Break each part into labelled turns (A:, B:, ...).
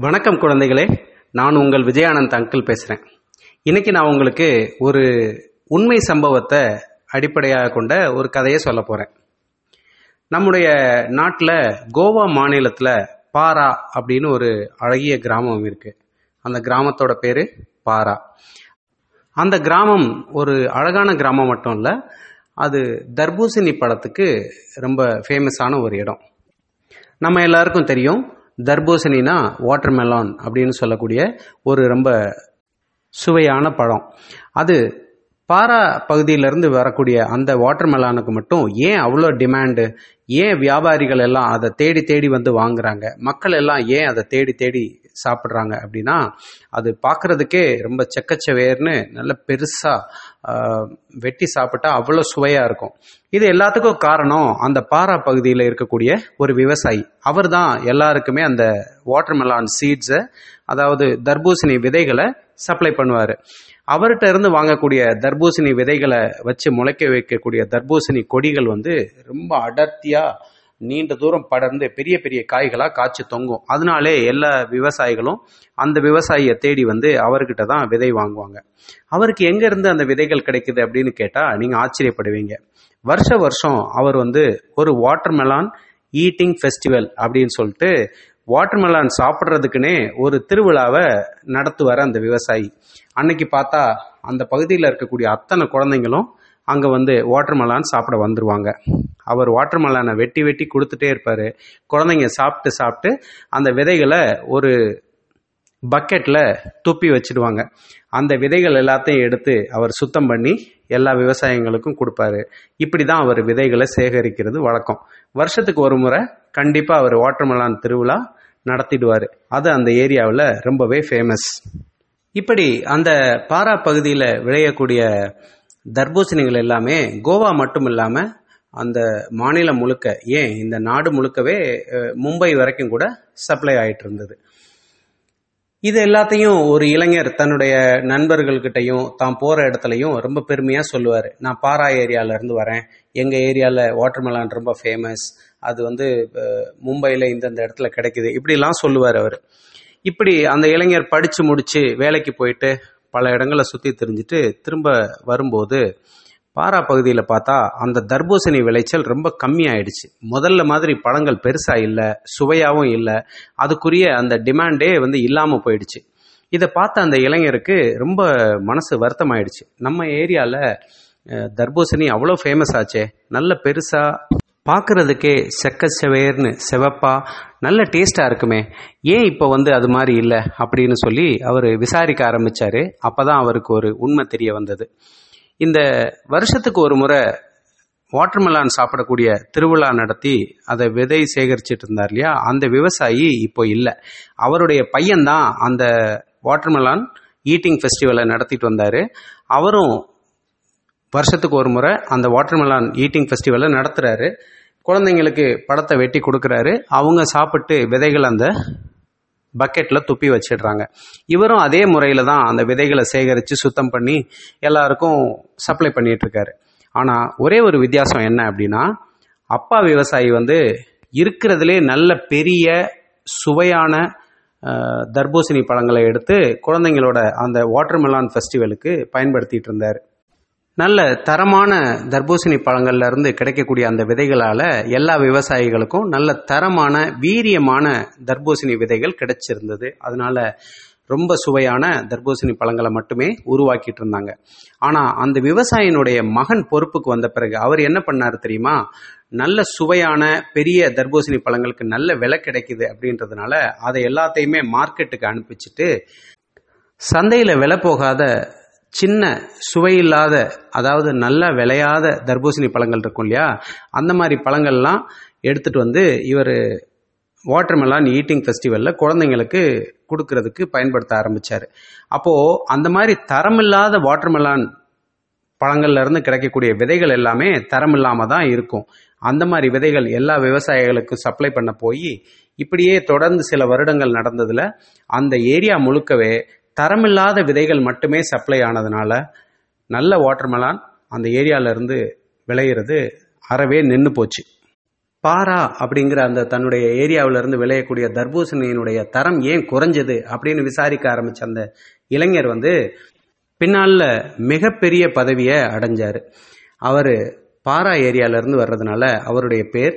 A: வணக்கம் குழந்தைகளே. நான் உங்கள் விஜயானந்த் அங்கிள் பேசுகிறேன் இன்றைக்கி நான் உங்களுக்கு ஒரு உண்மை சம்பவத்தை அடிப்படையாக கொண்ட ஒரு கதையை சொல்ல போகிறேன் நம்முடைய நாட்டில் கோவா மாநிலத்தில் பாரா அப்படின்னு ஒரு அழகிய கிராமம் இருக்குது அந்த கிராமத்தோட பேர் பாரா. அந்த கிராமம் ஒரு அழகான கிராமம் மட்டும் இல்லை அது தர்பூசணி படத்துக்கு ரொம்ப ஃபேமஸான ஒரு இடம். நம்ம எல்லாருக்கும் தெரியும் தர்பூசணினா வாட்டர்மெலான் அப்படின்னு சொல்லக்கூடிய ஒரு ரொம்ப சுவையான பழம். அது பாரா பகுதியிலிருந்து வரக்கூடிய அந்த வாட்டர்மெலானுக்கு மட்டும் ஏன் அவ்வளோ டிமாண்டு ஏன் வியாபாரிகள் எல்லாம் அதை தேடி தேடி வந்து வாங்குறாங்க? மக்கள் எல்லாம் ஏன் அதை தேடி தேடி சாப்பிட்றாங்க அப்படின்னா அது பார்க்குறதுக்கே ரொம்ப செக்கச்சவேர்னு நல்ல பெருசாக வெட்டி சாப்பிட்டா அவ்வளோ சுவையாக இருக்கும். இது எல்லாத்துக்கும் காரணம் அந்த பாரா பகுதியில் இருக்கக்கூடிய ஒரு விவசாயி. அவர் தான் எல்லாருக்குமே அந்த வாட்டர்மெலான் சீட்ஸை அதாவது தர்பூசணி விதைகளை சப்ளை பண்ணுவார். அவர்கிட்ட இருந்து வாங்கக்கூடிய தர்பூசணி விதைகளை வச்சு முளைக்க வைக்கக்கூடிய தர்பூசணி கொடிகள் வந்து ரொம்ப அடர்த்தியாக நீண்ட தூரம் படர்ந்து பெரிய பெரிய காய்களாக காய்ச்சி தொங்கும். அதனாலே எல்லா விவசாயிகளும் அந்த விவசாயியை தேடி வந்து அவர்கிட்ட தான் விதை வாங்குவாங்க. அவருக்கு எங்கேருந்து அந்த விதைகள் கிடைக்குது அப்படின்னு கேட்டால் நீங்கள் ஆச்சரியப்படுவீங்க. வருஷ வருஷம் அவர் வந்து ஒரு வாட்டர்மெலான் ஈட்டிங் ஃபெஸ்டிவல் அப்படின்னு சொல்லிட்டு வாட்டர்மெலான் சாப்பிட்றதுக்குன்னே ஒரு திருவிழாவை நடத்துவார் அந்த விவசாயி. அன்னைக்கு பார்த்தா அந்த பகுதியில் இருக்கக்கூடிய அத்தனை குழந்தைங்களும் அங்கே வந்து வாட்டர்மெலான் சாப்பிட வந்துடுவாங்க அவர் வாட்டர்மெலானை வெட்டி வெட்டி கொடுத்துட்டே இருப்பார். குழந்தைங்க சாப்பிட்டு சாப்பிட்டு அந்த விதைகளை ஒரு பக்கெட்டில் துப்பி வச்சிடுவாங்க. அந்த விதைகள் எல்லாத்தையும் எடுத்து அவர் சுத்தம் பண்ணி எல்லா விவசாயங்களுக்கும் கொடுப்பாரு. இப்படி தான் அவர் விதைகளை சேகரிக்கிறது வழக்கம். வருஷத்துக்கு ஒரு முறை கண்டிப்பாக அவர் வாட்டர்மெலான் திருவிழா நடத்திடுவார். அது அந்த ஏரியாவில் ரொம்பவே ஃபேமஸ் இப்படி அந்த பாரா பகுதியில் விளையக்கூடிய தர்பூசணிகள் எல்லாமே கோவா மட்டும் இல்லாமல் அந்த மாநிலம் முழுக்க ஏன் இந்த நாடு முழுக்கவே மும்பை வரைக்கும் கூட சப்ளை ஆகிட்டு இருந்தது. இது எல்லாத்தையும் ஒரு இளைஞர் தன்னுடைய நண்பர்கள்கிட்டையும் தான் போகிற இடத்துலையும் ரொம்ப பெருமையாக சொல்லுவார். நான் பாரா ஏரியாவிலேருந்து வரேன். எங்கள் ஏரியாவில் வாட்டர்மெலான் ரொம்ப ஃபேமஸ் அது வந்து மும்பையில் இந்தந்த இடத்துல கிடைக்குது. இப்படிலாம் சொல்லுவார் அவர். இப்படி அந்த இளைஞர் படித்து முடித்து வேலைக்கு போயிட்டு பல இடங்களை சுற்றி தெரிஞ்சுட்டு திரும்ப வரும்போது பாரா பகுதியில் பார்த்தா அந்த தர்பூசணி விளைச்சல் ரொம்ப கம்மியாயிடுச்சு. முதல்ல மாதிரி பழங்கள் பெருசாக இல்லை சுவையாகவும் இல்லை. அதுக்குரிய அந்த டிமாண்டே வந்து இல்லாமல் போயிடுச்சு. இதை பார்த்த அந்த இளைஞருக்கு ரொம்ப மனசு வருத்தமாயிடுச்சு. நம்ம ஏரியாவில் தர்பூசணி அவ்வளோ ஃபேமஸ் ஆச்சே. நல்ல பெருசாக பார்க்குறதுக்கே செக்க செவேர்னு செவப்பா நல்ல டேஸ்ட்டாக இருக்குமே. ஏன் இப்போ வந்து அது மாதிரி இல்லை? அப்படின்னு சொல்லி அவர் விசாரிக்க ஆரம்பித்தார் அப்போ தான் அவருக்கு ஒரு உண்மை தெரிய வந்தது. இந்த வருஷத்துக்கு ஒரு முறை வாட்டர்மெலான் சாப்பிடக்கூடிய திருவிழா நடத்தி அதை விதை சேகரிச்சிட்டு இருந்தார் இல்லையா? அந்த விவசாயி இப்போ இல்லை. அவருடைய பையன்தான் அந்த வாட்டர்மெலான் ஈட்டிங் ஃபெஸ்டிவலை நடத்திட்டு வந்தார். அவரும் வருஷத்துக்கு ஒரு முறை அந்த வாட்டர்மெலான் ஈட்டிங் ஃபெஸ்டிவலை நடத்துகிறாரு குழந்தைங்களுக்கு படத்தை வெட்டி கொடுக்குறாரு. அவங்க சாப்பிட்டு விதைகள் அந்த பக்கெட்டில் துப்பி வச்சிடுறாங்க. இவரும் அதே முறையில் தான் அந்த விதைகளை சேகரித்து சுத்தம் பண்ணி எல்லாருக்கும் சப்ளை பண்ணிகிட்ருக்காரு ஆனால் ஒரே ஒரு வித்தியாசம் என்ன அப்படின்னா அப்பா விவசாயி வந்து இருக்கிறதுலே நல்ல பெரிய சுவையான தர்பூசணி பழங்களை எடுத்து குழந்தைங்களோட அந்த வாட்டர்மெலான் ஃபெஸ்டிவலுக்கு பயன்படுத்திகிட்டு இருந்தார். நல்ல தரமான தர்பூசணி பழங்கள்ல இருந்து கிடைக்கக்கூடிய அந்த விதைகளால் எல்லா விவசாயிகளுக்கும் நல்ல தரமான வீரியமான தர்பூசணி விதைகள் கிடைச்சிருந்தது. அதனால ரொம்ப சுவையான தர்பூசணி பழங்களை மட்டுமே உருவாக்கிட்டு இருந்தாங்க. ஆனால் அந்த விவசாயினுடைய மகன் பொறுப்புக்கு வந்த பிறகு அவர் என்ன பண்ணார் தெரியுமா? நல்ல சுவையான பெரிய தர்பூசணி பழங்களுக்கு நல்ல விலை கிடைக்குது அப்படின்றதுனால அதை எல்லாத்தையுமே மார்க்கெட்டுக்கு அனுப்பிச்சிட்டு சந்தையில் விலை போகாத சின்ன சுவையில்லாத அதாவது நல்லா விளையாத தர்பூசணி பழங்கள் இருக்கும் இல்லையா? அந்த மாதிரி பழங்கள்லாம் எடுத்துகிட்டு வந்து இவர் வாட்டர்மெலான் ஈட்டிங் ஃபெஸ்டிவலில் குழந்தைங்களுக்கு கொடுக்கறதுக்கு பயன்படுத்த ஆரம்பித்தார் அப்போது அந்த மாதிரி தரமில்லாத வாட்டர்மெலான் பழங்கள்லேருந்து கிடைக்கக்கூடிய விதைகள் எல்லாமே தரம் இல்லாமல் தான் இருக்கும். அந்த மாதிரி விதைகள் எல்லா விவசாயிகளுக்கும் சப்ளை பண்ண போய் இப்படியே தொடர்ந்து சில வருடங்கள் நடந்ததில் அந்த ஏரியா முழுக்கவே தரமில்லாத விதைகள் மட்டுமே சப்ளை ஆனதுனால நல்ல வாட்டர்மெலான் அந்த ஏரியாவிலேருந்து விளையிறது அறவே நின்று போச்சு. பாரா அப்படிங்கிற அந்த தன்னுடைய ஏரியாவிலிருந்து விளையக்கூடிய தர்பூசணியினுடைய தரம் ஏன் குறைஞ்சது அப்படின்னு விசாரிக்க ஆரம்பித்த அந்த இளைஞர் வந்து பின்னால மிகப்பெரிய பதவியை அடைஞ்சார். அவர் பாரா ஏரியாவிலேருந்து வர்றதுனால அவருடைய பேர்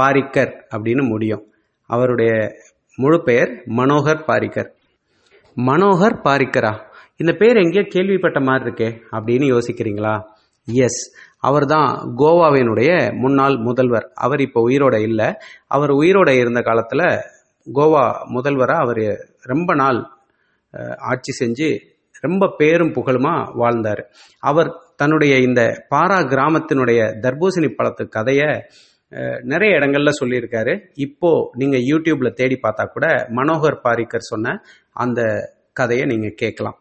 A: பாரிக்கர் அப்படின்னு முடியும். அவருடைய முழு பெயர் மனோகர் பாரிக்கர். மனோகர் பாரிக்கரா. இந்த பேர் எங்கேயோ கேள்விப்பட்ட மாதிரி இருக்கே அப்படின்னு யோசிக்கிறீங்களா? எஸ் அவர் தான் கோவாவினுடைய முன்னாள் முதல்வர். அவர் இப்போ உயிரோட இல்லை. அவர் உயிரோட இருந்த காலத்தில் கோவா முதல்வராக அவர் ரொம்ப நாள் ஆட்சி செஞ்சு ரொம்ப பேரும் புகழுமா வாழ்ந்தார். அவர் தன்னுடைய இந்த பாரா கிராமத்தினுடைய தர்பூசணி பழத்து கதையை நிறைய இடங்கள்ல சொல்லியிருக்காரு. இப்போ நீங்க யூடியூப்ல தேடி பார்த்தா கூட மனோகர் பாரிக்கர் சொன்ன அந்த கதையை நீங்கள் கேட்கலாம்.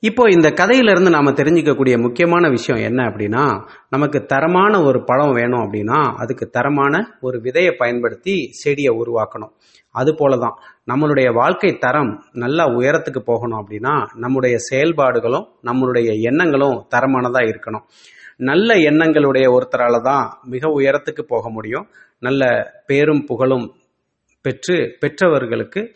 A: இப்போ இந்த கதையிலிருந்து நாம் தெரிஞ்சுக்கக்கூடிய முக்கியமான விஷயம் என்ன அப்படின்னா நமக்கு தரமான ஒரு பழம் வேணும் அப்படின்னா அதுக்கு தரமான ஒரு விதையை பயன்படுத்தி செடியை உருவாக்கணும். அது போலதான் நம்மளுடைய வாழ்க்கை தரம் நல்லா உயரத்துக்கு போகணும் அப்படின்னா நம்முடைய செயல்பாடுகளும் நம்மளுடைய எண்ணங்களும் தரமானதாக இருக்கணும். நல்ல எண்ணங்களுடைய ஒருத்தரால் தான் மிக உயரத்துக்கு போக முடியும். நல்ல பேரும் புகழும் பெற்று பெற்றவர்களுக்கு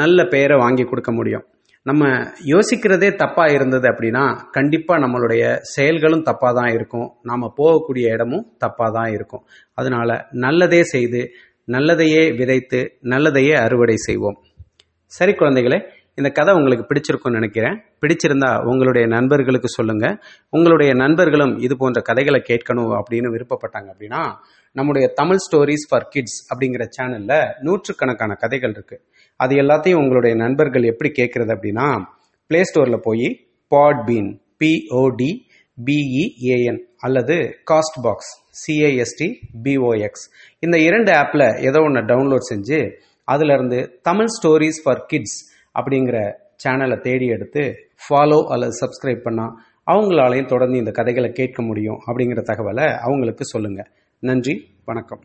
A: நல்ல பெயரை வாங்கி கொடுக்க முடியும். நம்ம யோசிக்கிறதே தப்பாக இருந்தது அப்படின்னா கண்டிப்பாக நம்மளுடைய செயல்களும் தப்பாக தான் இருக்கும். நாம் போகக்கூடிய இடமும் தப்பாக தான் இருக்கும். அதனால நல்லதே செய்து நல்லதையே விதைத்து நல்லதையே அறுவடை செய்வோம். சரி குழந்தைகளே இந்த கதை உங்களுக்கு பிடிச்சிருக்கும்னு நினைக்கிறேன். பிடிச்சிருந்தா உங்களுடைய நண்பர்களுக்கு சொல்லுங்கள் உங்களுடைய நண்பர்களும் இது போன்ற கதைகளை கேட்கணும் அப்படின்னு விருப்பப்பட்டாங்க அப்படின்னா நம்முடைய தமிழ் ஸ்டோரிஸ் ஃபார் கிட்ஸ் அப்படிங்கிற சேனலில் நூற்றுக்கணக்கான கதைகள் இருக்குது அது எல்லாத்தையும் உங்களுடைய நண்பர்கள் எப்படி கேட்குறது அப்படின்னா ப்ளே ஸ்டோரில் போய் pod bean P O D B E A N அல்லது cast box C A S T B O X இந்த இரண்டு ஆப்பில் ஏதோ ஒன்று டவுன்லோட் செஞ்சு அதுலேருந்து தமிழ் ஸ்டோரிஸ் ஃபார் கிட்ஸ் அப்படிங்கிற சேனலை தேடி எடுத்து ஃபாலோ அல்லது சப்ஸ்கிரைப் பண்ணால் அவங்களாலையும் தொடர்ந்து இந்த கதைகளை கேட்க முடியும் அப்படிங்கிற தகவலை அவங்களுக்கு சொல்லுங்கள் நன்றி வணக்கம்.